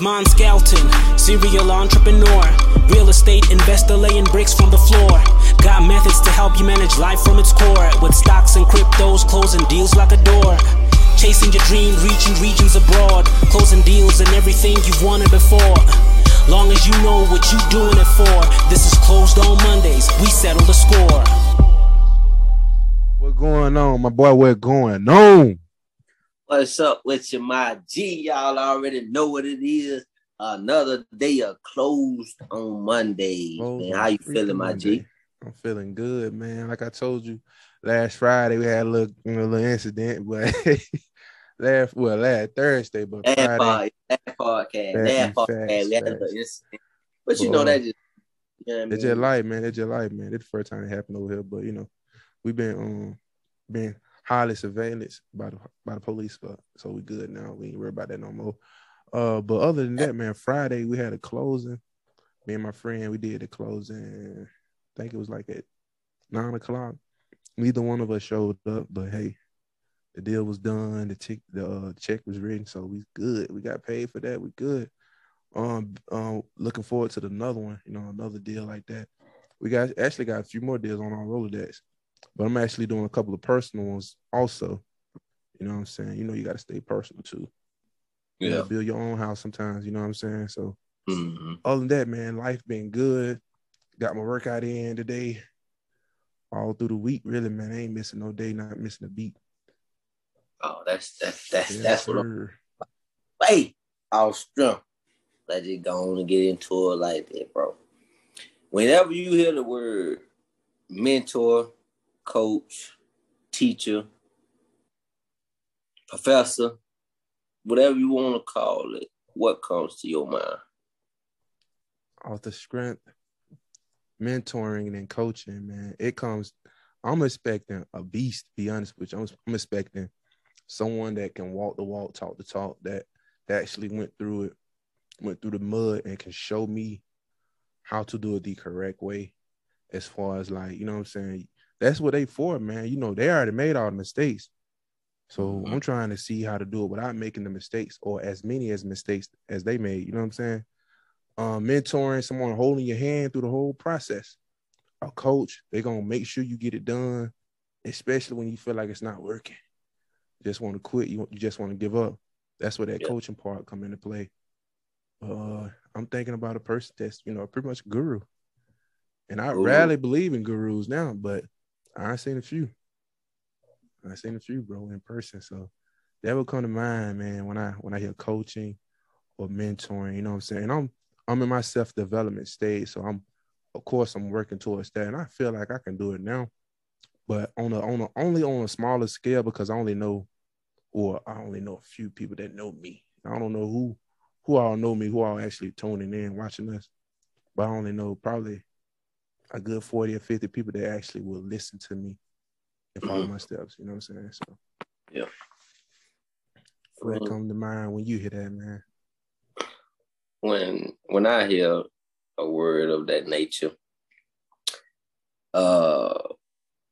Mon Skelton, serial entrepreneur. Real estate investor laying bricks from the floor. Got methods to help you manage life from its core. With stocks and cryptos, closing deals like a door. Chasing your dream, reaching regions abroad. Closing deals and everything you've wanted before. Long as you know what you doing it for. This is closed on Mondays. We settle the score. What going on, my boy? What going on? What's up with you, my G? Y'all already know what it is. Another day of closed on Monday. man, how you feeling, my G? I'm feeling good, man. Like I told you last Friday, we had a little, you know, little incident, but last well last Thursday, but that Friday, part, that podcast, that podcast, we had a little incident. But you know that just, you know I mean? it's your life, man. It's your life, man. It's the first time it happened over here, but you know, we've been um been highly surveillance by the by the police, but so we good now. We ain't worry about that no more. Uh, but other than that, man, Friday we had a closing. Me and my friend, we did the closing. I think it was like at nine o'clock. Neither one of us showed up, but hey, the deal was done. The check, the uh, check was written, so we good. We got paid for that. We good. Um, um, looking forward to the another one. You know, another deal like that. We got actually got a few more deals on our Rolodex, but I'm actually doing a couple of personal ones also. You know what I'm saying? You know, you got to stay personal too. You Yeah. build your own house sometimes. You know what I'm saying? So Mhm. other than that, man, life been good. Got my workout in today. All through the week, really, man. I ain't missing no day, not missing a beat. Oh, that's that's that's Yes, that's what I'm hey, I was strong. Let's just go on and get into it like that, bro. Whenever you hear the word mentor, coach, teacher, professor, whatever you want to call it, what comes to your mind? the strength, mentoring and coaching, man. It comes. I'm expecting a beast. To be honest with you, I'm, I'm expecting someone that can walk the walk, talk the talk. That that actually went through it, went through the mud, and can show me how to do it the correct way. As far as like, you know what I'm saying? That's what they for, man. You know, they already made all the mistakes. So Mhm. I'm trying to see how to do it without making the mistakes or as many as mistakes as they made. You know what I'm saying? um, mentoring someone holding your hand through the whole process. A coach, they're gonna make sure you get it done, especially when you feel like it's not working. You just want to quit. You, you just want to give up. That's where that Yeah. coaching part come into play. Uh, I'm thinking about a person that's you know pretty much a guru, and I Guru. rarely believe in gurus now, but I seen a few. I seen a few, bro, in person. So that would come to mind, man, when I when I hear coaching or mentoring. You know what I'm saying? I'm I'm in my self development stage, so I'm of course I'm working towards that, and I feel like I can do it now, but on a on a only on a smaller scale because I only know, or I only know a few people that know me. I don't know who who all know me, who all actually tuning in watching us, but I only know probably a good forty or fifty people that actually will listen to me and follow Mhm. my steps. You know what I'm saying? So Yeah. what Mhm. come to mind when you hear that, man? when when I hear a word of that nature, uh,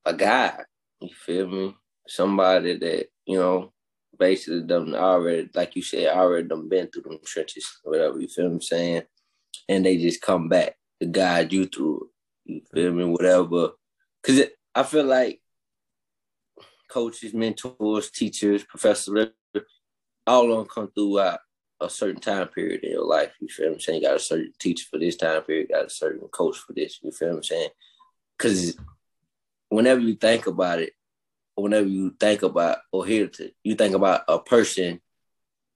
a guy, you feel me? Somebody that you know basically done already, like you said, already done been through them trenches, whatever. You feel what I'm saying? And they just come back to guide you through it. You feel me? Whatever, because I feel like coaches, mentors, teachers, professors, all of them come throughout a certain time period in your life. You feel I'm saying? You got a certain teacher for this time period, got a certain coach for this. You feel I'm saying? Because whenever you think about it, whenever you think about or hear it, you think about a person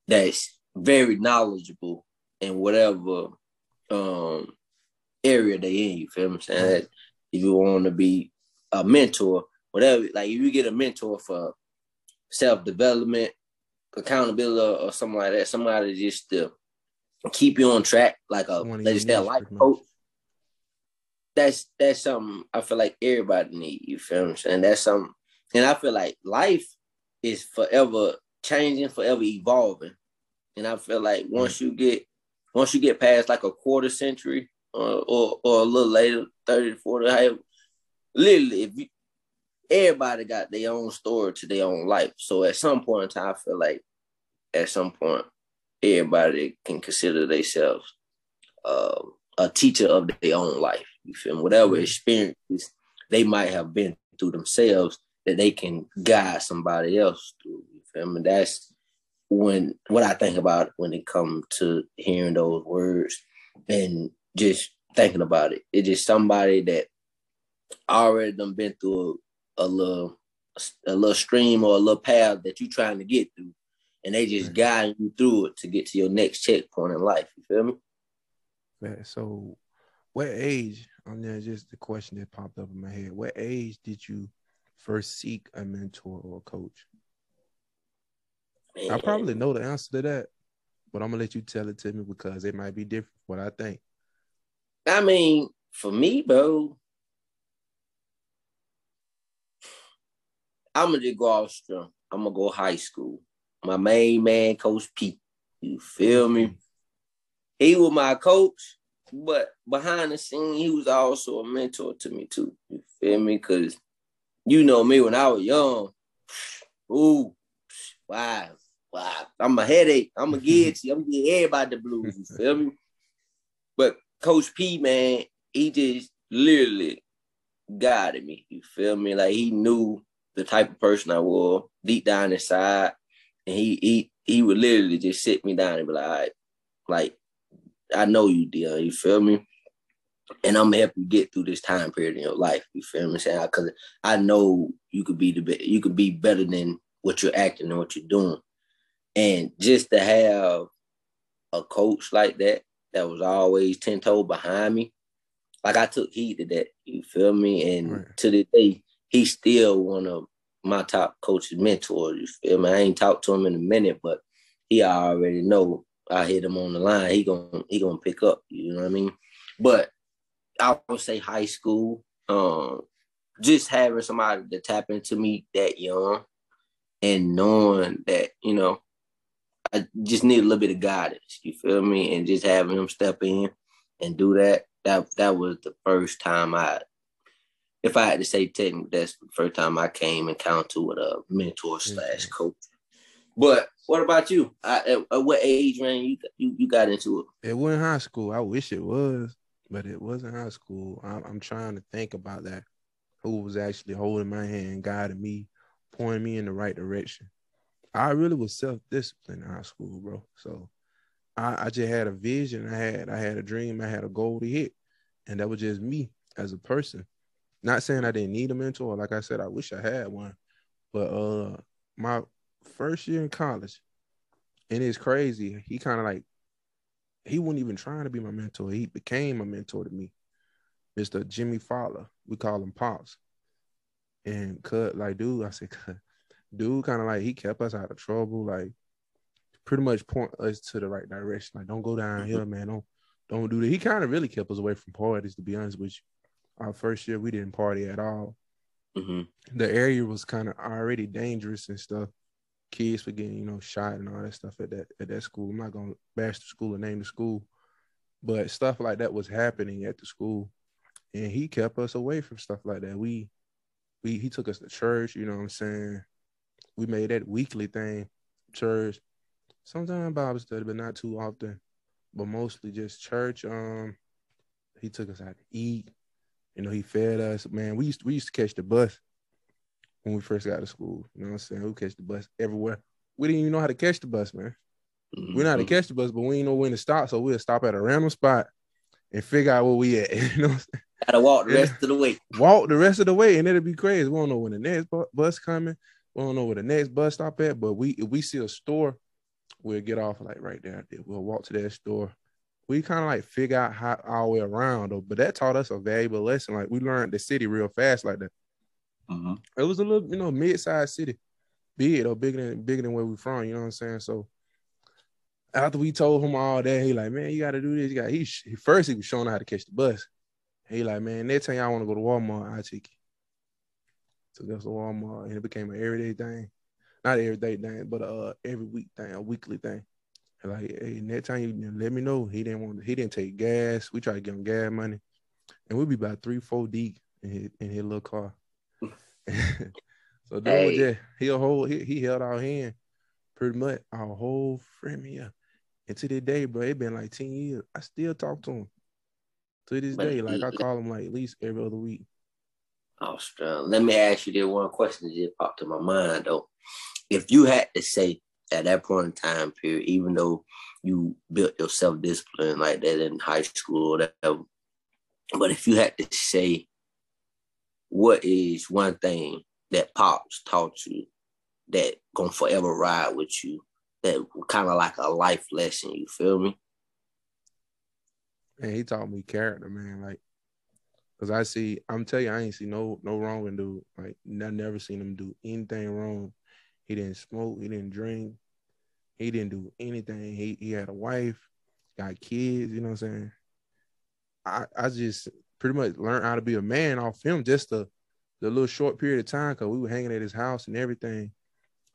that's very knowledgeable in whatever um area they in. You feel what I'm saying? That if you want to be a mentor, whatever, like if you get a mentor for self development, accountability, or, or something like that, somebody just to keep you on track, like a Someone in let's say a life coach. That's that's something I feel like everybody need. You feel what I'm saying? That's something, and I feel like life is forever changing, forever evolving, and I feel like once you get once you get past like a quarter century or or, or a little later, 30, 40, however, literally, if you everybody got their own story to their own life. So at some point in time, I feel like at some point everybody can consider themselves uh, a teacher of their own life. You feel me? Whatever mm-hmm. experiences they might have been through themselves, that they can guide somebody else through. You feel me? That's when what I think about when it comes to hearing those words and just thinking about it. It's just somebody that already done been through a, a little a little stream or a little path that you're trying to get through. And they just guide you through it to get to your next checkpoint in life. You feel me? Yeah, so what age, I'm mean, just the question that popped up in my head. What age did you first seek a mentor or a coach? Man. I probably know the answer to that, but I'm gonna let you tell it to me because it might be different what I think. I mean, for me, bro, I'm gonna just go off strong. I'm gonna go high school. My main man, Coach Pete. You feel me? He was my coach, but behind the scene, he was also a mentor to me too. You feel me? Cause you know me when I was young. Ooh, wow, wow. I'm a headache. I'm a get you. I'm gonna get everybody the blues. You feel me? Coach P, man, he just literally guided me. You feel me? Like he knew the type of person I was deep down inside. And he he he would literally just sit me down and be like, like, I know you, Dion, you feel me? And I'm gonna help you get through this time period in your life. You feel me? Saying because I know you could be the be- you could be better than what you're acting and what you're doing. And just to have a coach like that that was always ten toes behind me, like I took heed to that. You feel me? And right. to the day, he's still one of my top coaches, mentors. You feel me? I ain't talked to him in a minute, but he already know I hit him on the line. He gonna he gonna pick up. You know what I mean? But I would say high school. Um, just having somebody to tap into me that young, and knowing that you know, I just need a little bit of guidance. You feel me? And just having him step in and do that. That that was the first time I if I had to say technically, that's the first time I came encounter with a mentor mm-hmm. slash coach. But what about you? I, at, what age, man, you, you you got into it? It wasn't high school. I wish it was, but it wasn't high school. I'm, I'm trying to think about that. Who was actually holding my hand, guiding me, pointing me in the right direction? I really was self disciplined in high school, bro. So I, I just had a vision. I had I had a dream. I had a goal to hit, and that was just me as a person. Not saying I didn't need a mentor. Like I said, I wish I had one. But uh my first year in college, and it's crazy. He kind of like he wasn't even trying to be my mentor. He became a mentor to me. Mr. Jimmy Fowler. We call him Pops. And cut like dude, I said. Dude kind of like he kept us out of trouble, like pretty much point us to the right direction. Like, don't go down mm-hmm. here, man. Don't don't do that. He kind of really kept us away from parties, to be honest with you our first year we didn't party at all. Mm-hmm. The area was kind of already dangerous and stuff. Kids were getting, you know, shot and all that stuff at that at that school. I'm not gonna bash the school or name the school, but stuff like that was happening at the school, and he kept us away from stuff like that. We, we, he took us to church. You know what I'm saying? We made that weekly thing, church. Sometimes Bible study, but not too often. But mostly just church. Um, he took us out to eat. You know, he fed us. Man, we used to, we used to catch the bus when we first got to school. You know what I'm saying? We catch the bus everywhere. We didn't even know how to catch the bus, man. Mm-hmm. We know how to catch the bus, but we didn't know when to stop. So we'll stop at a random spot and figure out where we at. You know, gotta walk the rest of the way. Walk the rest of the way, and it'll be crazy. We don't know when the next bu- bus coming. We don't know where the next bus stop at. But we if we see a store, we'll get off like right there. We'll walk to that store we kind of like figure out how our way around though. But that taught us a valuable lesson. Like we learned the city real fast like that. Mm-hmm. It was a little, you know, mid-sized city, big or bigger than bigger than where we from. You know what I'm saying? So after we told him all that, he like, man, you got to do this. You got. He, he first he was showing how to catch the bus. He like, man, next time y'all want to go to Walmart, I take you. Took us to Walmart, and it became an everyday thing. Not everyday thing, but uh, every week thing, a weekly thing. Like, hey, next time you let me know. He didn't want. He didn't take gas. We tried to get him gas money, and we'd be about three, four deep in his, in his little car. so dude, hey. just, he hold he, he held our hand pretty much our whole frame year. And to this day, bro, it been like 10 years. I still talk to him. To this But day, like I call him like at least every other week. Strong. Let me ask you this one question that just popped to my mind though. If you had to say at that point in time period, even though you built your self discipline like that in high school or whatever, but if you had to say what is one thing that Pops taught you that gonna forever ride with you, that kind of like a life lesson, you feel me? And he taught me character, man. Like, cause I see, I'm telling you, I ain't see no no wrong with dude. Like, I never seen him do anything wrong. He didn't smoke. He didn't drink. He didn't do anything. He he had a wife, got kids. You know what I'm saying? I I just pretty much learned how to be a man off him just the the little short period of time because we were hanging at his house and everything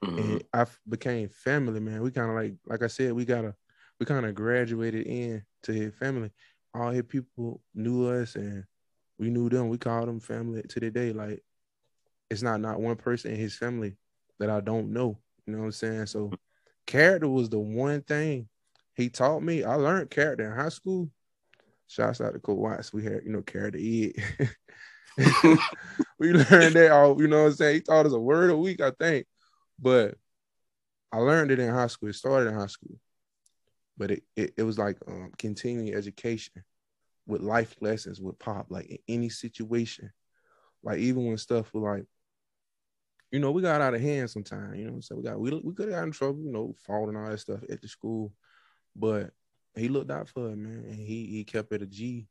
Mhm. and I became family, man. We kind of like, like I said, we got a we kind of graduated in to his family. All his people knew us, and we knew them. We called them family to the day. Like, it's not not one person in his family that I don't know. You know what I'm saying? So, character was the one thing he taught me. I learned character in high school. Shouts out to Coach Watts. We had, you know, character we learned that all, you know what I'm saying? He taught us a word a week, I think. But I learned it in high school. It started in high school. But it, it, it was like um, continuing education with life lessons with pop, like in any situation. Like even when stuff was like, you know, we got out of hand sometimes, you know, so we got we we could have got in trouble, you know, falling all that stuff at the school. But he looked out for it, man. And he he kept it a G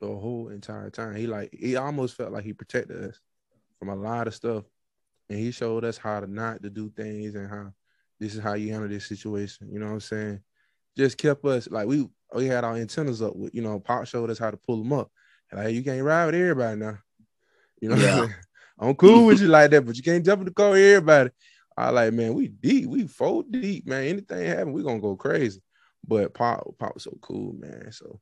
the whole entire time. He like he almost felt like he protected us from a lot of stuff. And he showed us how to not to do things and how this is how you handle this situation. You know what I'm saying? Just kept us like we we had our antennas up with, you know, Pop showed us how to pull them up. And Like you can't ride with everybody now. You know, I'm Yeah. I'm cool with you like that, but you can't jump in the car with everybody. I like, man, we deep, we four deep, man. Anything happen, we gonna go crazy. But Pop, Pop was so cool, man. So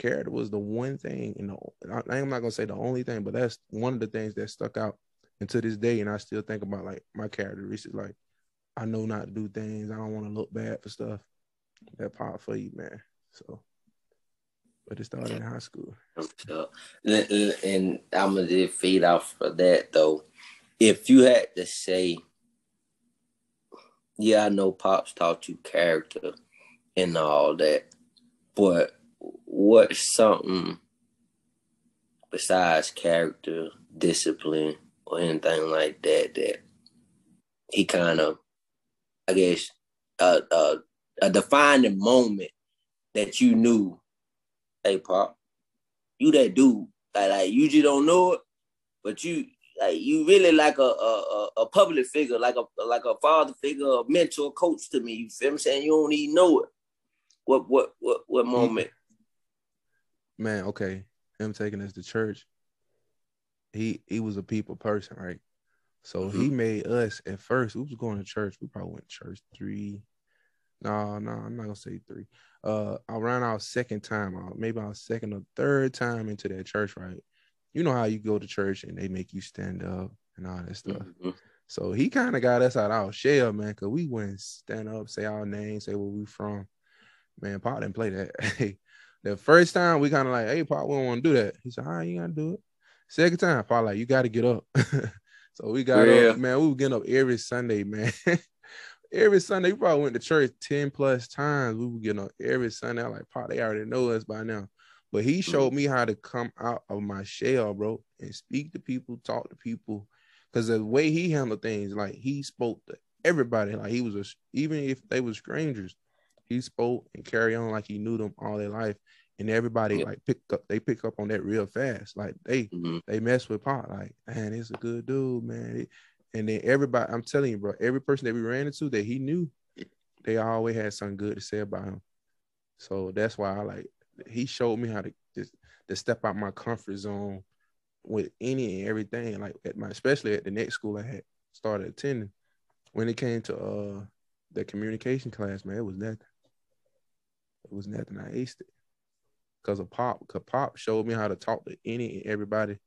character was the one thing, you know. I, I'm not gonna say the only thing, but that's one of the things that stuck out. And to this day, and I still think about like my characteristics. Like I know not to do things. I don't want to look bad for stuff. That Pop for you, man. So, but it started in high school. And, I'm gonna just feed off of that though. If you had to say, yeah, I know Pops taught you character and all that, but what's something besides character, discipline, or anything like that that he kind of, I guess, uh, uh, a defining moment that you knew, hey, Pop, you that dude. Like, like you just don't know it, but you like you really like a a, a- public figure, like a like a father figure, a mentor, coach to me. You feel what I'm saying? You don't even know it. What what what what mm. moment? Man, okay. Him taking us to church. He he was a people person, right? So he mm-hmm. made us at first. We was going to church. We probably went to church three. No, no, I'm not gonna say three. Uh, around our second time, uh, maybe our second or third time into that church, right? You know how you go to church and they make you stand up and all that stuff. Mhm. So he kind of got us out our shell, man, because we wouldn't stand up, say our name, say where we from. Man, Pop didn't play that. the first time we kind of like, hey, Pop, we don't want to do that. He said, all right, you gotta do it. Second time, Pop like, you got to get up. so we got Yeah. up, man. We were getting up every Sunday, man. Every Sunday, we probably went to church 10 plus times. We were getting up every Sunday. I'm like, Pop, they already know us by now. But he showed me how to come out of my shell, bro, and speak to people, talk to people. Because the way he handled things, like he spoke to everybody, like he was a, even if they were strangers, he spoke and carry on like he knew them all their life. And everybody Yeah. like picked up, they pick up on that real fast. Like they Mhm. they mess with Pop. Like, man, he's a good dude, man. And then everybody, I'm telling you, bro, every person that we ran into that he knew, they always had something good to say about him. So that's why I like he showed me how to just to step out my comfort zone with any and everything. Like at my especially at the next school I had started attending. When it came to uh the communication class, man, it was nothing. It was nothing. I aced it. Cause of Pop, cause Pop showed me how to talk to any and everybody,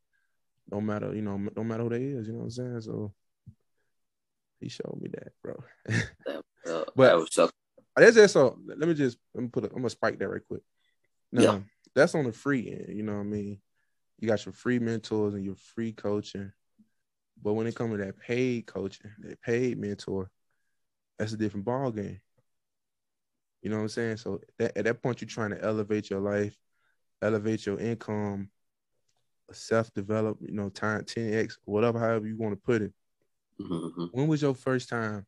no matter, you know, no matter who they is, you know what I'm saying? So he showed me that, bro. That, uh, But- that That's just so. Let me just let me put. A, I'm gonna spike that right quick. Now, Yeah. that's on the free end. You know what I mean? You got your free mentors and your free coaching, but when it comes to that paid coaching, that paid mentor, that's a different ball game. You know what I'm saying? So that, at that point, you're trying to elevate your life, elevate your income, self develop. You know, time 10x, whatever, however you want to put it. Mhm. When was your first time?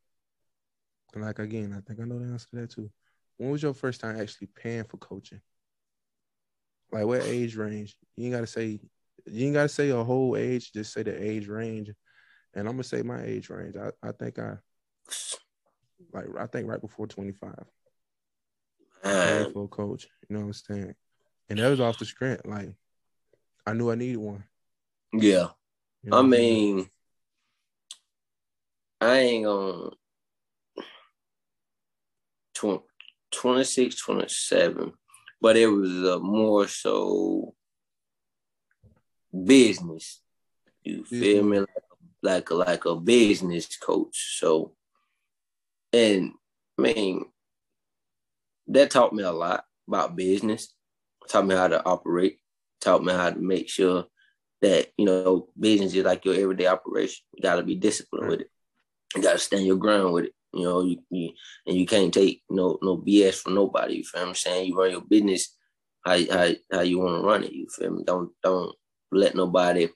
Like again, I think I know the answer to that too. When was your first time actually paying for coaching? Like what age range? You ain't gotta say you ain't gotta say a whole age, just say the age range. And I'm gonna say my age range. I, I think I like I think right before 25. I for a coach. You know what I'm saying? And that was off the script. Like I knew I needed one. yeah. You know I mean, I ain't gonna tw- 26, 27, but it was uh, more so business. You feel me? Like, like a, like a business coach. So, and I mean, that taught me a lot about business. Taught me how to operate. Taught me how to make sure that you know business is like your everyday operation. You got to be disciplined Right. with it. You got to stand your ground with it. You know, you, you and you can't take no no BS from nobody. You feel what I'm saying? You run your business how how, how you want to run it. You feel me? Don't don't let nobody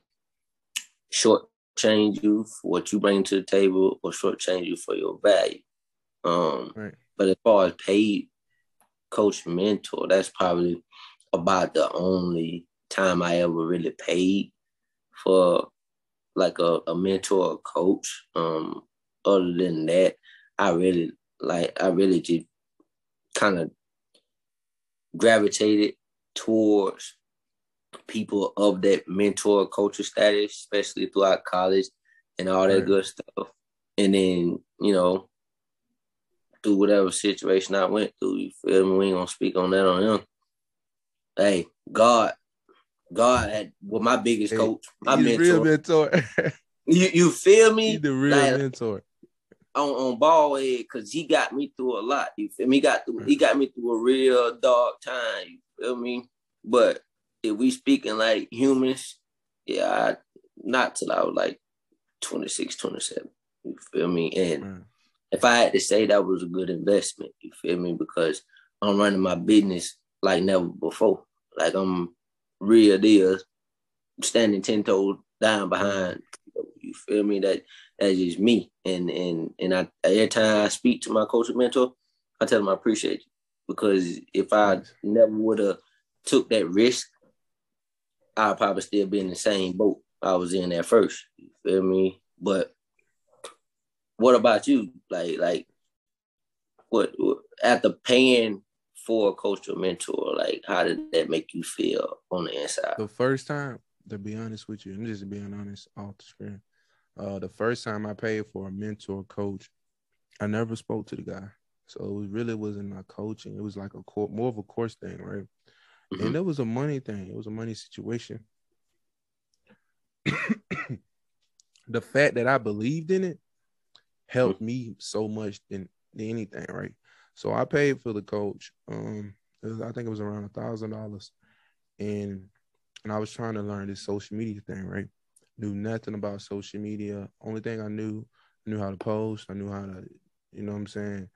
shortchange you for what you bring to the table or shortchange you for your value. Um, Right. but as far as paid coach mentor, that's probably about the only time I ever really paid for like a, a mentor or coach. Um, other than that, I really like I really just kind of gravitated towards people of that mentor culture status, especially throughout college and all that good stuff. And then, you know, through whatever situation I went through, you feel me? We ain't gonna speak on that on him. Hey, God, God had well my biggest coach, my He the real mentor. mentor. You you feel me? he the real Like, mentor. On on ball head because he got me through a lot. You feel me? He got through, he mm. got me through a real dark time. You feel me? But if we speaking like humans, yeah, I, not till I was like 26, 27. You feel me? And Right. if I had to say that was a good investment, you feel me? Because I'm running my business like never before. Like I'm real deal, standing ten toes down behind. You feel me? That that's just me. And and and I every time I speak to my coach or mentor, I tell them I appreciate you because if I never would have took that risk, I'd probably still be in the same boat I was in at first. You feel me? But what about you? Like like what, after paying for a coach or mentor, like how did that make you feel on the inside? The first time, to be honest with you, I'm just being honest off the screen. Uh, the first time I paid for a mentor coach, I never spoke to the guy. So it was really wasn't my coaching. It was like a more of a course thing, right? Mhm. And it was a money thing. It was a money situation. the fact that I believed in it helped me so much than, than anything, right? So I paid for the coach. Um, was- I think it was around a thousand dollars, and and I was trying to learn this social media thing, right? Knew nothing about social media. Only thing I knew, I knew how to post. I knew how to, you know what I'm saying,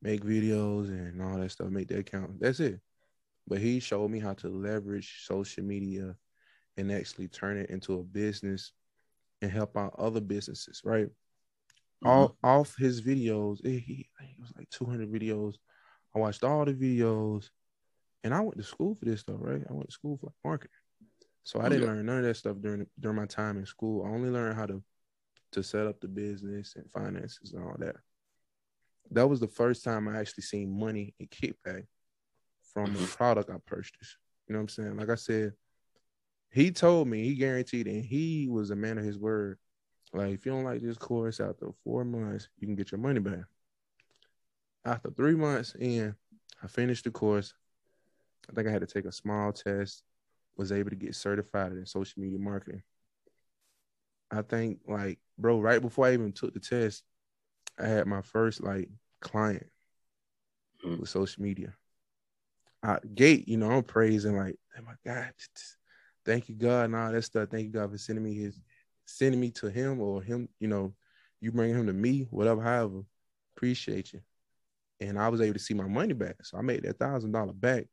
make videos and all that stuff, make that count. That's it. But he showed me how to leverage social media and actually turn it into a business and help out other businesses, right? Mm-hmm. All off his videos, it, he it was like 200 videos. I watched all the videos, and I went to school for this stuff, right? I went to school for marketing, so I didn't Yeah. learn none of that stuff during during my time in school. I only learned how to to set up the business and finances and all that. That was the first time I actually seen money and kickback from a Mhm. product I purchased. You know what I'm saying? Like I said, he told me, he guaranteed, and he was a man of his word. Like, if you don't like this course after four months, you can get your money back. After three months in, I finished the course. I think I had to take a small test, was able to get certified in social media marketing. I think, like, bro, right before I even took the test, I had my first like client. mm-hmm. with social media. Out gate, you know, I'm praising like, oh my God, thank you God and all that stuff. Thank you God for sending me his sending me to him or him, you know, you bring him to me, whatever, however. Appreciate you. And I was able to see my money back. So I made that thousand dollar back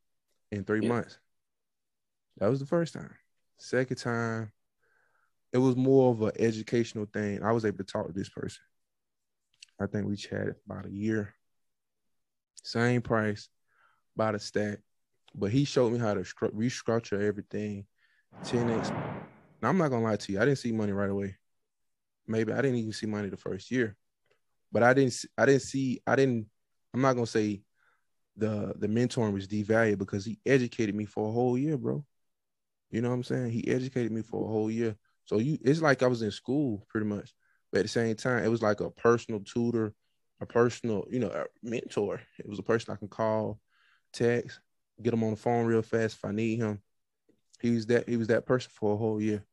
in three yeah. months. That was the first time. Second time, it was more of an educational thing. I was able to talk to this person. I think we chatted about a year. Same price, about a stack. But he showed me how to restructure everything 10x. Now, I'm not to lie to you. I didn't see money right away. Maybe I didn't even see money the first year. But I didn't I didn't see I didn't I'm not to say the the mentoring was devalued because he educated me for a whole year, bro. You know what I'm saying? He educated me for a whole year. So you it's like I was in school pretty much. But at the same time, it was like a personal tutor, a personal, you know, a mentor. It was a person I can call, text, get him on the phone real fast if I need him. He was that he was that person for a whole year.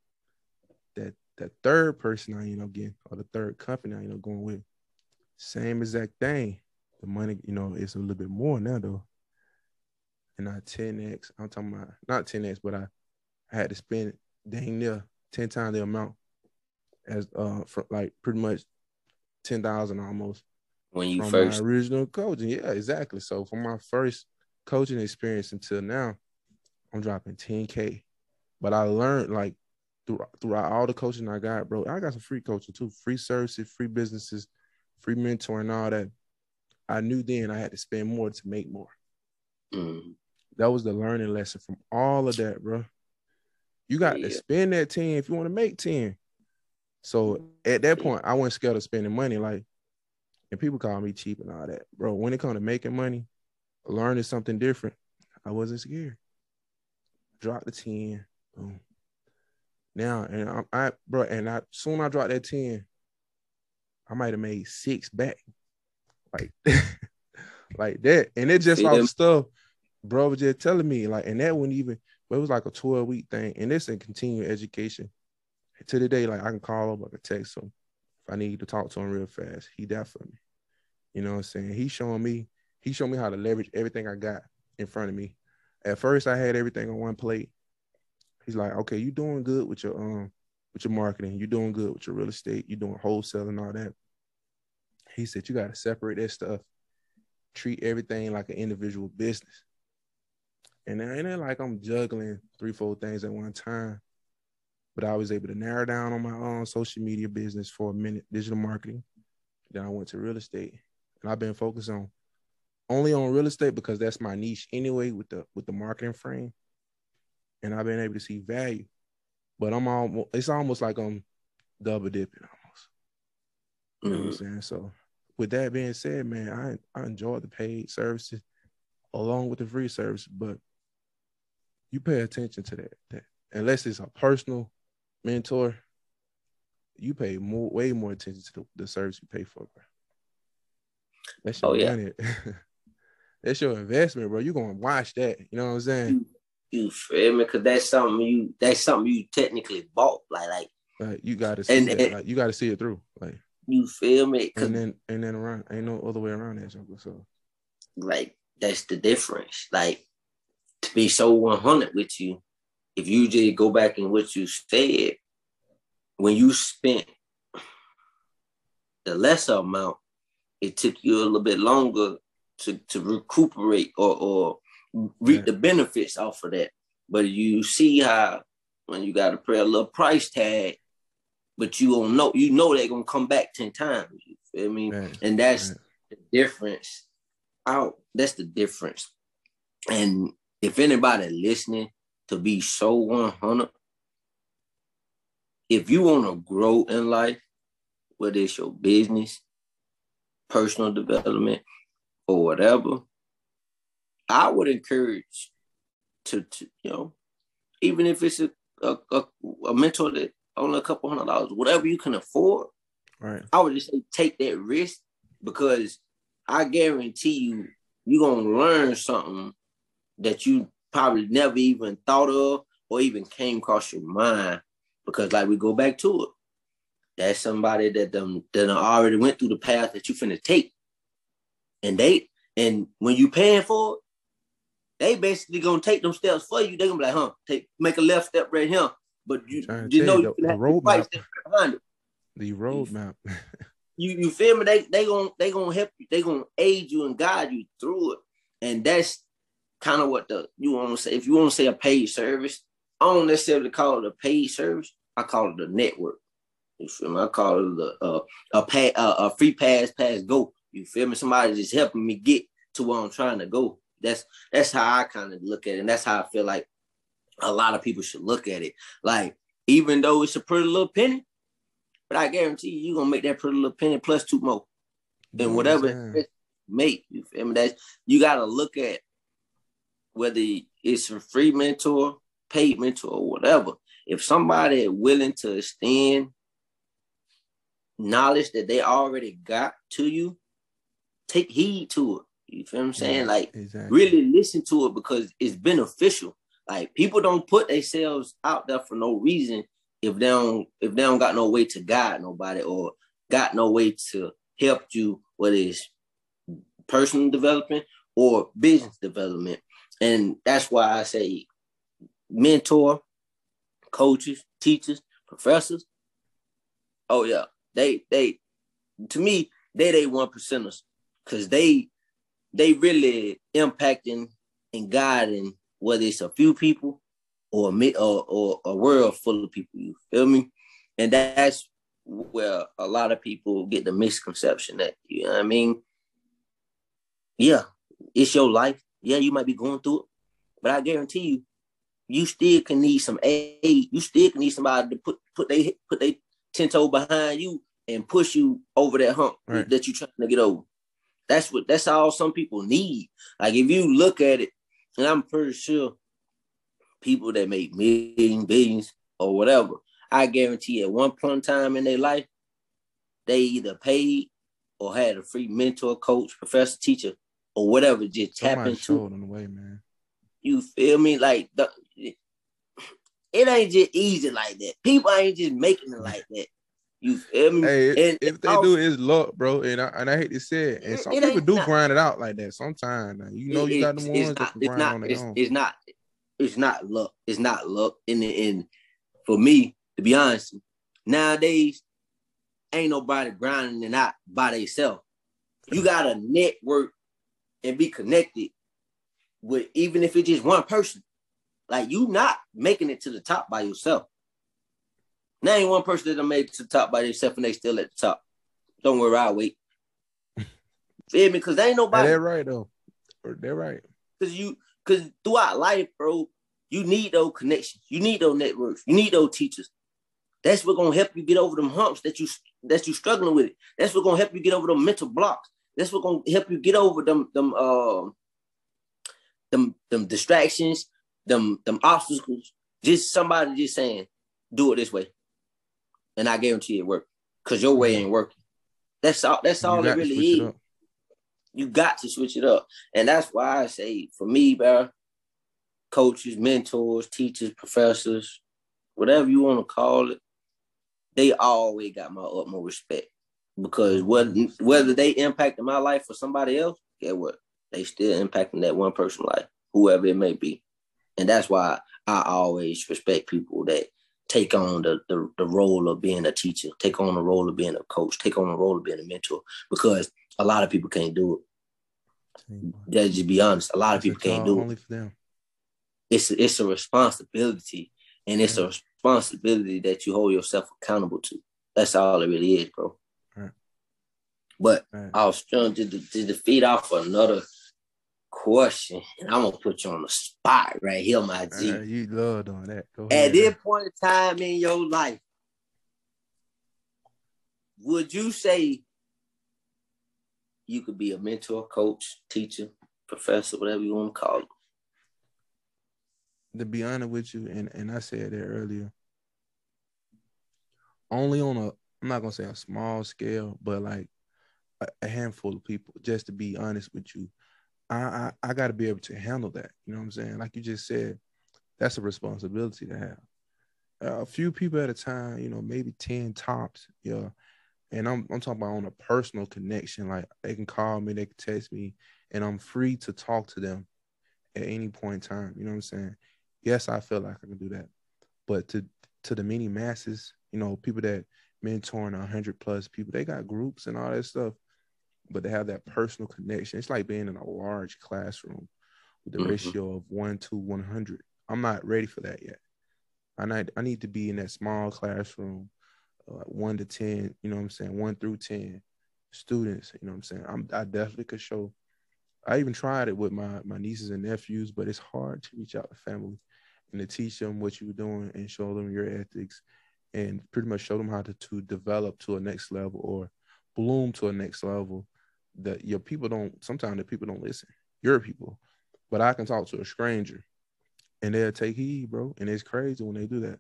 That that third person I end up getting, or the third company I end up going with, same exact thing. The money, you know, is a little bit more now though. And not 10x. I'm talking about not 10x, but I, I had to spend dang near 10 times the amount as uh for like pretty much 10,000 almost. When you first original coaching. Yeah, exactly. So from my first coaching experience until now, I'm dropping 10K. But I learned like throughout, throughout all the coaching I got, bro. I got some free coaching too, free services, free businesses, free mentoring, all that. I knew then I had to spend more to make more. Mm. That was the learning lesson from all of that, bro. You got yeah. to spend that 10 if you want to make 10. So mm-hmm. at that point, I wasn't scared of spending money. Like, and people call me cheap and all that. Bro, when it comes to making money, learning something different, I wasn't scared. Drop the 10. Boom. Now, and I, I bro, and I soon I dropped that 10, I might have made six back. Like, like that. And it just all stuff, bro was just telling me, like, and that wouldn't even, it was like a 12 week thing. And this in continuing education. To the day, like I can call him, I can text him. If I need to talk to him real fast, he there for me. You know what I'm saying? He's showing me, he showed me how to leverage everything I got in front of me. At first, I had everything on one plate. He's like, okay, you doing good with your um with your marketing, you're doing good with your real estate, you're doing wholesale and all that. He said, you got to separate that stuff, treat everything like an individual business. And it ain't like I'm juggling three, four things at one time. But I was able to narrow down on my own social media business for a minute, digital marketing. Then I went to real estate. And I've been focused on only on real estate because that's my niche anyway with the with the marketing frame. And I've been able to see value. But I'm all it's almost like I'm double dipping almost. You know mm-hmm. what I'm mm-hmm. saying? So with that being said, man, I I enjoy the paid services along with the free service, but you pay attention to that, that unless it's a personal mentor, you pay more, way more attention to the, the service you pay for, bro. That's your oh, yeah. money. that's your investment, bro. You gonna watch that. You know what I'm saying? You, you feel me? Cause that's something you that's something you technically bought. Like like, like you gotta see and, that. like, you gotta see it through. Like you feel me? And then and then around ain't no other way around that, So like that's the difference. Like to be so 100 with you, if you just go back and what you said, when you spent the lesser amount, it took you a little bit longer to, to recuperate or, or reap the benefits off of that. But you see how when you got to pay a little price tag, but you don't know, you know they're gonna come back 10 times. You feel me? Right. And that's right. the difference. Out that's the difference. And if anybody listening to be so 100, if you want to grow in life, whether it's your business, personal development, or whatever, I would encourage to, to you know, even if it's a, a, a, a mentor that only a couple hundred dollars, whatever you can afford, right? I would just say take that risk because I guarantee you, you're gonna learn something that you probably never even thought of or even came across your mind because like we go back to it that's somebody that them that already went through the path that you finna take and they And when you paying for it, they basically gonna take them steps for you. They gonna be like, huh, take make a left step right here. But you, you know you, the, the roadmap behind it. The roadmap. you you feel me? They they gonna they gonna help you. They gonna aid you and guide you through it. And that's kind of what the you want to say. If you want to say a paid service, I don't necessarily call it a paid service. I call it a network. You feel me? I call it the uh, a pay, uh, a free pass pass go. You feel me? Somebody just helping me get to where I'm trying to go. That's that's how I kind of look at it, and that's how I feel like a lot of people should look at it. Like even though it's a pretty little penny, but I guarantee you, you're gonna make that pretty little penny plus two more, than whatever make. You feel me? That you gotta look at whether it's a free mentor, paid mentor, or whatever. If somebody is willing to extend knowledge that they already got to you, take heed to it. You feel what I'm saying? Yeah, like exactly. really listen to it because it's beneficial. Like people don't put themselves out there for no reason if they don't if they don't got no way to guide nobody or got no way to help you, whether it's personal development or business development. And that's why I say mentor, coaches, teachers, professors. Oh yeah, they they to me they they one percenters because they they really impacting and guiding whether it's a few people or me or, or a world full of people. You feel me? And that's where a lot of people get the misconception that you know what I mean. Yeah, it's your life. Yeah, you might be going through it, but I guarantee you, you still can need some aid. You still can need somebody to put put they put they ten toe behind you and push you over that hump right. that you're trying to get over. That's what that's all some people need. Like if you look at it, and I'm pretty sure people that make millions, billions, or whatever, I guarantee at one point in time in their life, they either paid or had a free mentor, coach, professor, teacher, or whatever. Just tap into. On the way, man. You feel me? Like the, it ain't just easy like that. People ain't just making it like that. You feel me? Hey, and, if they also, do, it's luck, bro. And I and I hate to say it. And some it people do not, grind it out like that sometimes. You know, you got the ones that can grind not, on their it's, own. It's not. It's not luck. It's not luck. And and for me, to be honest, nowadays ain't nobody grinding it out by themselves. You gotta network and be connected with even if it's just one person. Like you not making it to the top by yourself. Name one person that made it to the top by themselves and they still at the top. Don't worry, I'll wait. Feel me? Because they ain't nobody. They're right though. They're right. Because you, because throughout life, bro, you need those connections. You need those networks. You need those teachers. That's what gonna help you get over them humps that you that you struggling with. It. That's what gonna help you get over them mental blocks. That's what gonna help you get over them them uh, them them distractions, them them obstacles. Just somebody just saying, do it this way and I guarantee it work because your way ain't working. That's all. That's all it really is. It you got to switch it up, and that's why I say for me, bro, coaches, mentors, teachers, professors, whatever you want to call it, they always got my utmost respect because whether whether they impacted my life or somebody else, get what they still impacting that one person life, whoever it may be, and that's why I always respect people that take on the, the, the role of being a teacher, take on the role of being a coach, take on the role of being a mentor, because a lot of people can't do it. Let's just be honest. A lot of people can't do it. It's a, it's a responsibility, and it's a responsibility that you hold yourself accountable to. That's all it really is, bro. But right. I was trying to, to, to feed off another question, and I'm gonna put you on the spot right here, my G. Uh, you love on that. Go At this point in time in your life, would you say you could be a mentor, coach, teacher, professor, whatever you want to call it? To be honest with you, and, and I said that earlier, only on a I'm not gonna say a small scale, but like a, handful of people, just to be honest with you I, I, I got to be able to handle that. You know what I'm saying? Like you just said, that's a responsibility to have. Uh, a few people at a time, you know, maybe 10 tops. Yeah. And I'm, I'm talking about on a personal connection. Like they can call me, they can text me, and I'm free to talk to them at any point in time. You know what I'm saying? Yes, I feel like I can do that. But to to the many masses, you know, people that mentoring hundred plus people, they got groups and all that stuff, but they have that personal connection. It's like being in a large classroom with the mm-hmm. ratio of one to one hundred. I'm not ready for that yet. I need I need to be in that small classroom, uh, one to ten. You know what I'm saying? One through ten students. You know what I'm saying? I'm, I definitely could show. I even tried it with my my nieces and nephews, but it's hard to reach out to family and to teach them what you're doing and show them your ethics and pretty much show them how to, to develop to a next level or bloom to a next level that your people don't sometimes the people don't listen your people but i can talk to a stranger and they'll take heed bro and it's crazy when they do that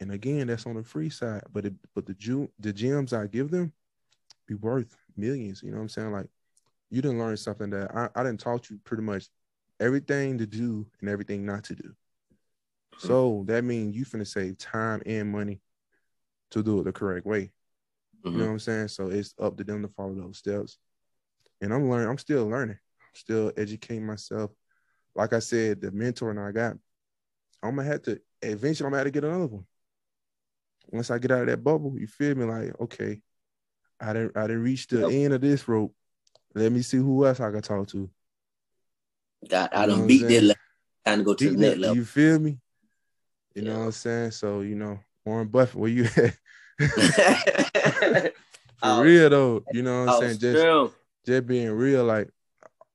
and again that's on the free side but it, but the Jew, the gems i give them be worth millions you know what i'm saying like you didn't learn something that i, I didn't taught you pretty much everything to do and everything not to do so that means you finna save time and money to do it the correct way. Mm-hmm. You know mm-hmm. what I'm saying? So it's up to them to follow those steps. And I'm learning, I'm still learning, I'm still educating myself. Like I said, the mentor and I got, I'm gonna have to eventually I'm gonna have to get another one. Once I get out of that bubble, you feel me? Like, okay, I didn't I didn't reach the yep. end of this rope. Let me see who else I can talk to. Got I don't beat that level. Time to go to the next level. You feel me? You yeah. know what I'm saying? So, you know, Warren Buffett, where you at? For oh, real though, you know what I'm oh, saying? Just, true. Just being real, like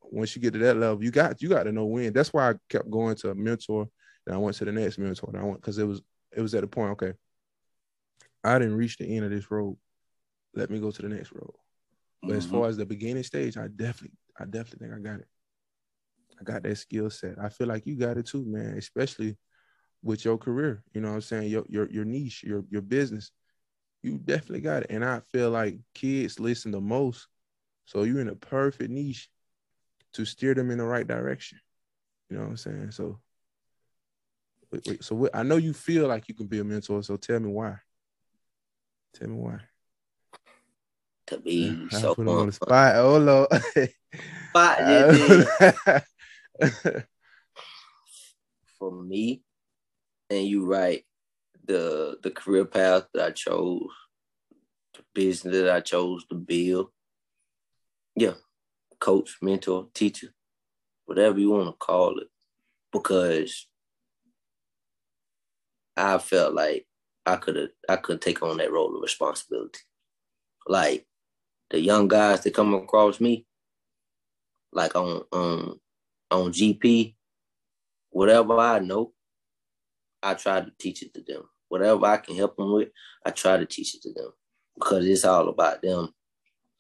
once you get to that level, you got you got to know when. That's why I kept going to a mentor, and I went to the next mentor. And I went because it was it was at a point. Okay, I didn't reach the end of this road. Let me go to the next road. But mm-hmm. as far as the beginning stage, I definitely, I definitely think I got it. I got that skill set. I feel like you got it too, man. Especially with your career. You know what I'm saying? Your your your niche, your your business. You definitely got it. And I feel like kids listen the most. So you're in a perfect niche to steer them in the right direction. You know what I'm saying? So wait, wait, so what, I know you feel like you can be a mentor, so tell me why. Tell me why. To be I so put on the spot. Oh Lord. spot, yeah, For me, and you right, the the career path that I chose, the business that I chose to build. Yeah, coach, mentor, teacher, whatever you want to call it, because I felt like I could have I could take on that role of responsibility. Like the young guys that come across me, like on on on GP, whatever I know, I try to teach it to them. Whatever I can help them with, I try to teach it to them because it's all about them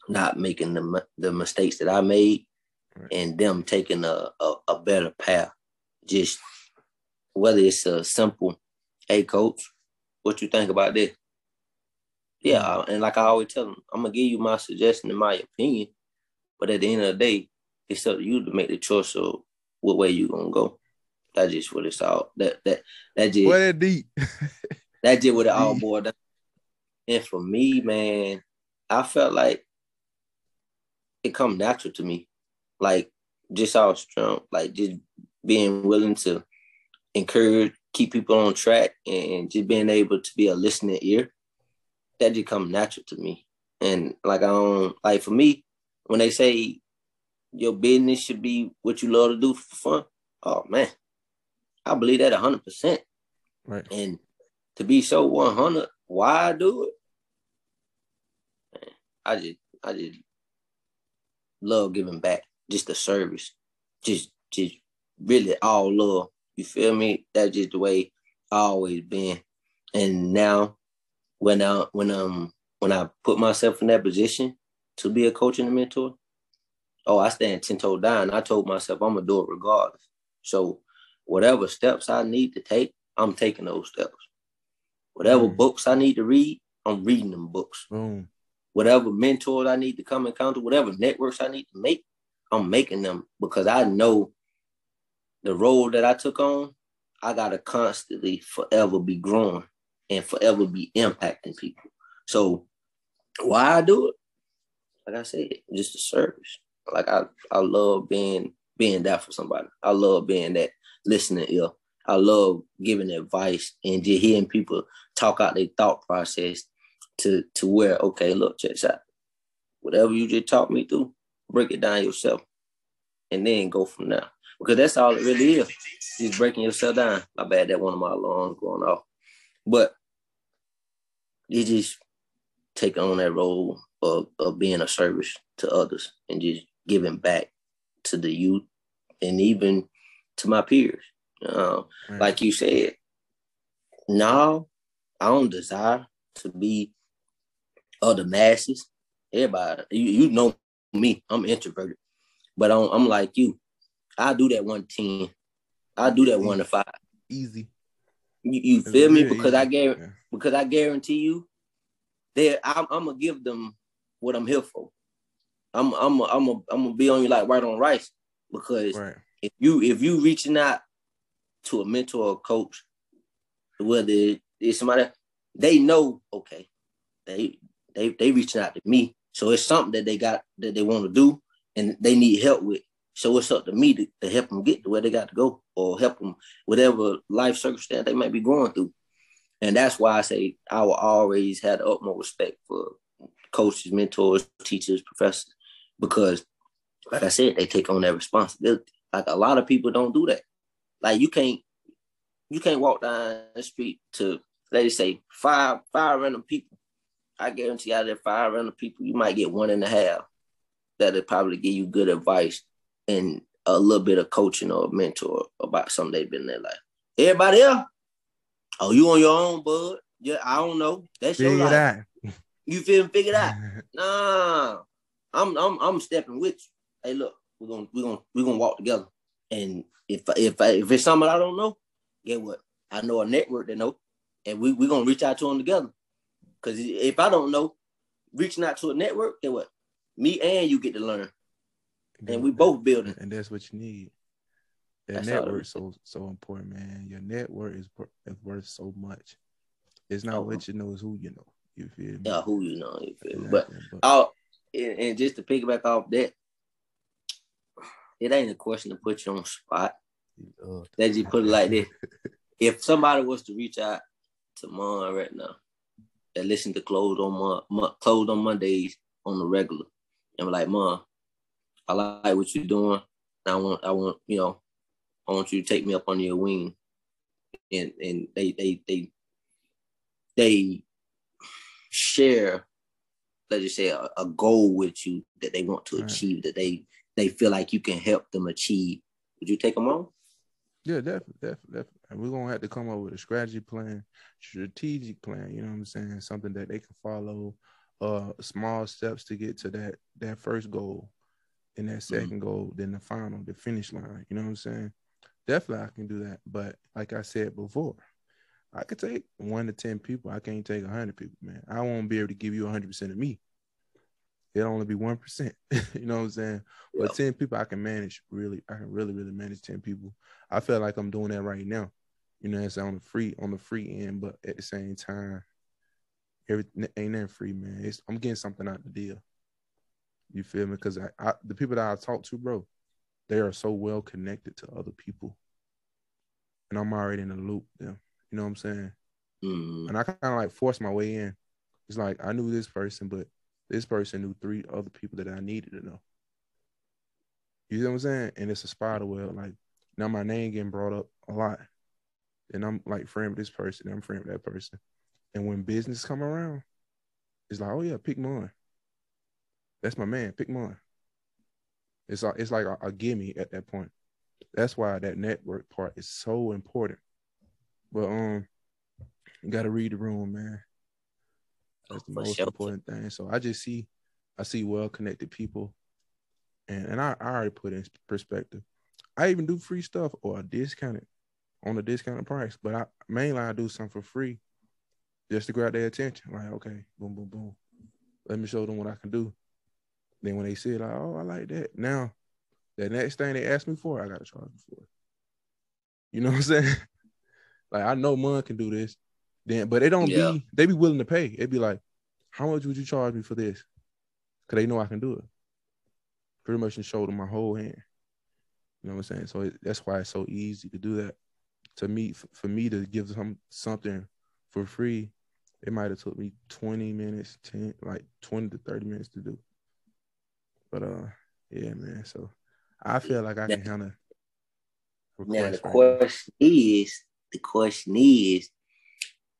not making the the mistakes that I made right. and them taking a, a, a better path. Just whether it's a simple, hey coach, what you think about this? Yeah, mm-hmm. and like I always tell them, I'm gonna give you my suggestion and my opinion, but at the end of the day, it's up to you to make the choice of what way you gonna go. That's just what it's all. That that that just what it deep. that just what it all boiled down. And for me, man, I felt like it come natural to me, like just all strong, like just being willing to encourage, keep people on track, and just being able to be a listening ear. That just come natural to me, and like I don't like for me when they say your business should be what you love to do for fun. Oh man, I believe that hundred percent. Right. And to be so one hundred, why I do it? Man, I just I just love giving back. Just the service. Just just really all love. You feel me? That's just the way I always been. And now when I when um when I put myself in that position to be a coach and a mentor, oh I stand ten toes down. I told myself I'm gonna do it regardless. So whatever steps I need to take, I'm taking those steps. Whatever mm. books I need to read, I'm reading them books. Mm. Whatever mentors I need to come encounter, whatever networks I need to make, I'm making them because I know the role that I took on, I gotta constantly forever be growing and forever be impacting people. So why I do it? Like I said, just a service. Like I, I love being being that for somebody. I love being that listening ear. I love giving advice and just hearing people talk out their thought process to to where okay, look, check this out. Whatever you just taught me through, break it down yourself, and then go from there. Because that's all it really is. Just breaking yourself down. My bad, that one of my alarms going off. But you just take on that role of, of being a service to others and just giving back to the youth and even to my peers. Um, right. Like you said, now I don't desire to be of the masses. Everybody, you, you know me, I'm introverted, but I'm, I'm like you. I do that one ten. I do that one to five. Easy. You, you feel me? Because easy. I guarantee, yeah. because I guarantee you, there I'm, I'm, gonna give them what I'm here for. I'm I'm I'm I'm gonna be on you like right on rice because right. if you if you reaching out to a mentor or coach, whether it's somebody they know okay, they they they reaching out to me, so it's something that they got that they want to do and they need help with. So it's up to me to, to help them get to where they got to go or help them whatever life circumstance they might be going through. And that's why I say I will always have the utmost respect for coaches, mentors, teachers, professors, because like I said, they take on that responsibility. Like a lot of people don't do that. Like you can't you can't walk down the street to let us say five five random people. I guarantee out of five random people, you might get one and a half that'll probably give you good advice and a little bit of coaching or mentor about something they've been in their life. Everybody else, oh, you on your own, bud. Yeah, I don't know. That's Figure your life. That. You feel me? Figure it out. nah, I'm I'm I'm stepping with you. Hey, look, we're gonna we're gonna we're gonna walk together. And if if if it's something I don't know, get what? I know a network that know, and we we're gonna reach out to them together. Cause if I don't know, reaching out to a network, get what? Me and you get to learn, and we both building. And that's what you need. That network so so important, man. Your network is, is worth so much. It's not oh. what you know, it's who you know. You feel me? Yeah, who you know, you feel me? But, but I'll, and, and just to piggyback off that, it ain't a question to put you on spot. That you put it like this. if somebody was to reach out to Mon right now, that listen to close on Mon, close on Mondays on the regular, and be like, Mon, I like what you're doing. I want, I want, you know, I want you to take me up under your wing, and and they they they they share, let's just say, a, a goal with you that they want to achieve, that they they feel like you can help them achieve, would you take them on? Yeah, definitely, definitely, definitely. And we're gonna have to come up with a strategy plan, strategic plan. You know what I'm saying? Something that they can follow, uh, small steps to get to that that first goal, and that 2nd mm-hmm. goal, then the final, the finish line. You know what I'm saying? Definitely, I can do that. But like I said before, I could take one to ten people. I can't take a hundred people, man. I won't be able to give you hundred percent of me. It'll only be one percent. you know what I'm saying? But yep. ten people, I can manage. Really, I can really, really manage ten people. I feel like I'm doing that right now. You know, it's on the free on the free end, but at the same time, everything ain't that free, man. It's, I'm getting something out the deal. You feel me? Because I, I, the people that I talk to, bro, they are so well connected to other people, and I'm already in the loop. Them. You know what I'm saying? Mm-hmm. And I kind of like forced my way in. It's like I knew this person, but this person knew three other people that I needed to know. You know what I'm saying? And it's a spider web. Like now my name getting brought up a lot. And I'm like friend with this person, I'm friend with that person. And when business come around, it's like, oh yeah, pick mine. That's my man. Pick mine. It's like it's like a, a gimme at that point. That's why that network part is so important. But um, you got to read the room, man. That's the For most sure. important thing. So I just see, I see well connected people, and and I, I already put in perspective. I even do free stuff or discounted on a discounted price, but I mainly I do something for free just to grab their attention. Like, okay, boom, boom, boom. Let me show them what I can do. Then when they see it, like, oh, I like that. Now, the next thing they ask me for, I gotta charge them for it. You know what I'm saying? Like I know Mon can do this. Then, but they don't yeah. be they be willing to pay. It'd be like, how much would you charge me for this? Cause they know I can do it. pretty much and show them my whole hand. You know what I'm saying? So it, that's why it's so easy to do that. To me, for me to give them something for free, it might have took me 20 minutes, 10, like 20 to 30 minutes to do. But uh, yeah, man. So I feel like I can handle. Now the question is, the question is,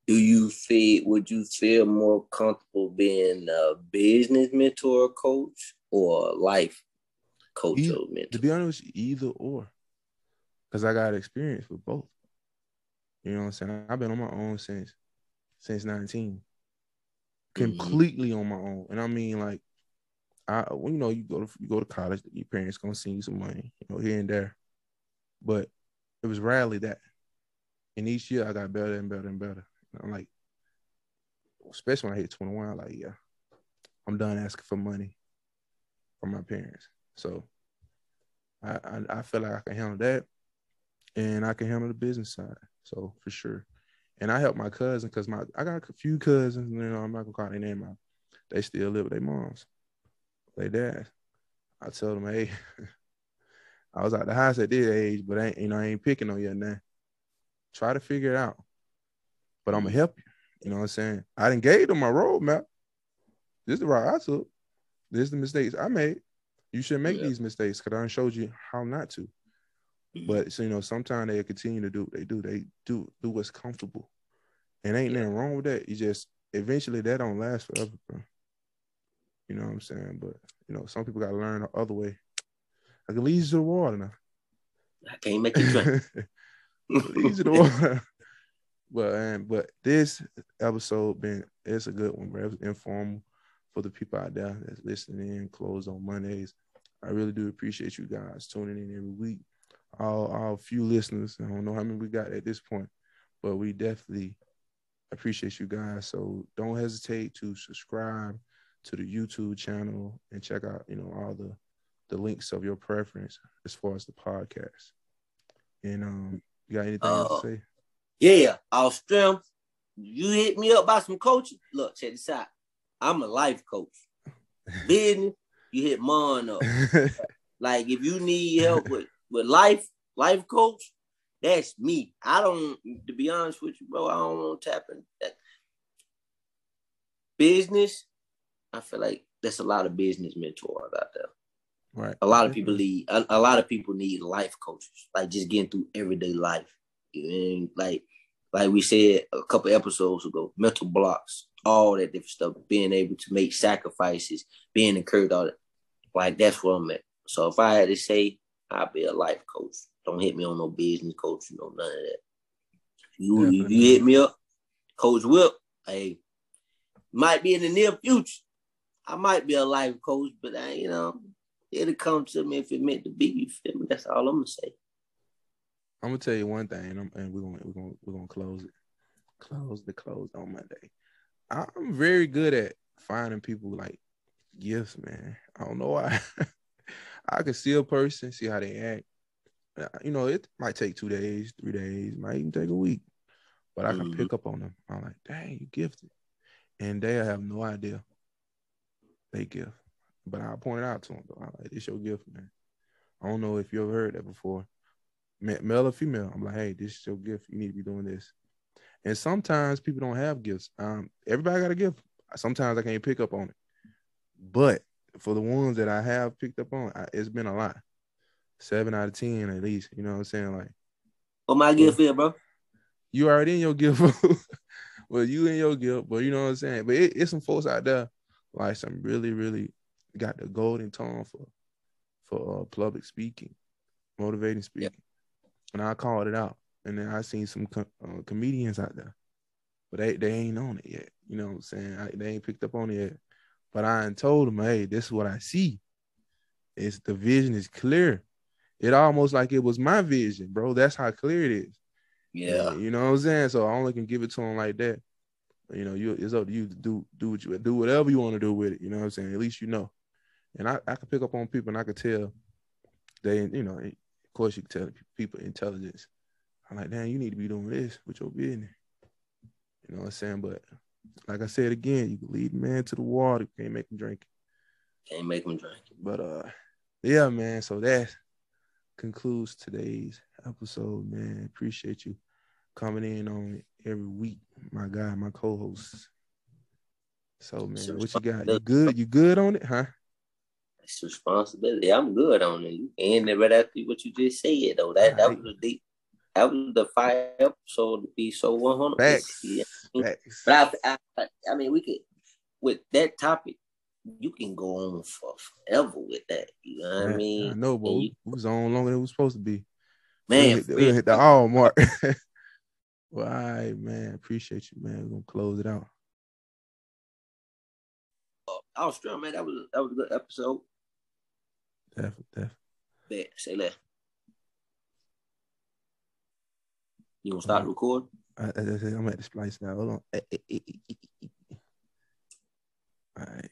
do you feel would you feel more comfortable being a business mentor coach or life coach or mentor? To be honest, either or, because I got experience with both. You know what I'm saying? I've been on my own since since 19, mm-hmm. completely on my own, and I mean like, I you know you go to you go to college, your parents gonna send you some money, you know here and there, but it was rarely that. And each year I got better and better and better. I'm like, especially when I hit 21, I'm like, yeah, I'm done asking for money from my parents. So I, I, I feel like I can handle that, and I can handle the business side. So for sure, and I help my cousin because my I got a few cousins. You know, I'm not gonna call their name out. They still live with their moms, their dads. I tell them, hey, I was at the house at this age, but I ain't, you know, I ain't picking on you now. Try to figure it out but I'm gonna mm-hmm. help you. You know what I'm saying? I didn't gave them my roadmap. This is the route I took. This is the mistakes I made. You should make yeah. these mistakes because I showed you how not to. Mm-hmm. But so you know, sometimes they continue to do what they do. They do do what's comfortable. And ain't yeah. nothing wrong with that. You just eventually that don't last forever, bro. You know what I'm saying? But you know, some people gotta learn the other way. I can lead you to the water now. I can't make you drink. lead you to the water. But um, but this episode been it's a good one, bro. It informal for the people out there that's listening in, closed on Mondays. I really do appreciate you guys tuning in every week. All our few listeners, I don't know how many we got at this point, but we definitely appreciate you guys. So don't hesitate to subscribe to the YouTube channel and check out, you know, all the the links of your preference as far as the podcast. And um, you got anything uh, else to say? Yeah, I'll strength. You hit me up by some coaching. Look, check this out. I'm a life coach. Business, you hit mine up. like if you need help with with life, life coach, that's me. I don't, to be honest with you, bro. I don't want to tap in that business. I feel like that's a lot of business mentors out there. Right. A lot of people need a, a lot of people need life coaches, like just getting through everyday life. And like like we said a couple episodes ago, mental blocks, all that different stuff, being able to make sacrifices, being encouraged, all that. Like that's what I'm at. So if I had to say, I'd be a life coach. Don't hit me on no business coach, you know, none of that. You you hit me up, Coach Whip, hey, might be in the near future. I might be a life coach, but I, you know, it'll come to me if it meant to be. You feel me? That's all I'm gonna say. I'm gonna tell you one thing, and, and we're gonna we're gonna we're gonna close it. Close the close on Monday. I'm very good at finding people like gifts, man. I don't know why. I can see a person, see how they act. Uh, you know, it might take two days, three days, might even take a week, but I can mm-hmm. pick up on them. I'm like, dang, you gifted, and they have no idea they gift. But I point it out to them though. I'm like, this your gift, man. I don't know if you ever heard that before male or female. I'm like, hey, this is your gift. You need to be doing this. And sometimes people don't have gifts. Um, everybody got a gift. Sometimes I can't pick up on it. But for the ones that I have picked up on, I, it's been a lot. Seven out of ten at least. You know what I'm saying? Like, what my gift is, bro? You already in your gift. well, you in your gift, but you know what I'm saying. But it, it's some folks out there like some really, really got the golden tone for for uh, public speaking, motivating speaking and I called it out. And then I seen some uh, comedians out there, but they, they ain't on it yet. You know what I'm saying? I, they ain't picked up on it yet. But I told them, hey, this is what I see. It's the vision is clear. It almost like it was my vision, bro. That's how clear it is. Yeah. You know what I'm saying? So I only can give it to them like that. You know, you it's up to you to do do what you do whatever you want to do with it. You know what I'm saying? At least you know. And I, I can pick up on people and I could tell they, you know, eh, of course, you can tell people intelligence. I'm like, damn, you need to be doing this with your business. You know what I'm saying? But like I said again, you can lead man to the water, you can't make him drink. Can't make him drink. But uh, yeah, man. So that concludes today's episode, man. Appreciate you coming in on it every week, my guy, my co-host. So man, what you got? You good? You good on it, huh? It's responsibility. I'm good on it. And right after what you just said, though. That that was a deep. That was the fire episode to be so 100. Facts. Yeah. Facts. But I, I, I mean, we could with that topic. You can go on for forever with that. You know what I mean? I know, but we was on longer than we was supposed to be. Man, we hit, we hit the all mark. well, all right, man. Appreciate you, man. We're gonna close it out. Oh, I was strong, man. That was that was a good episode. Definitely, definitely. Bet, say that. You gonna start uh, recording? I, I, I'm at the splice now. Hold on. All right.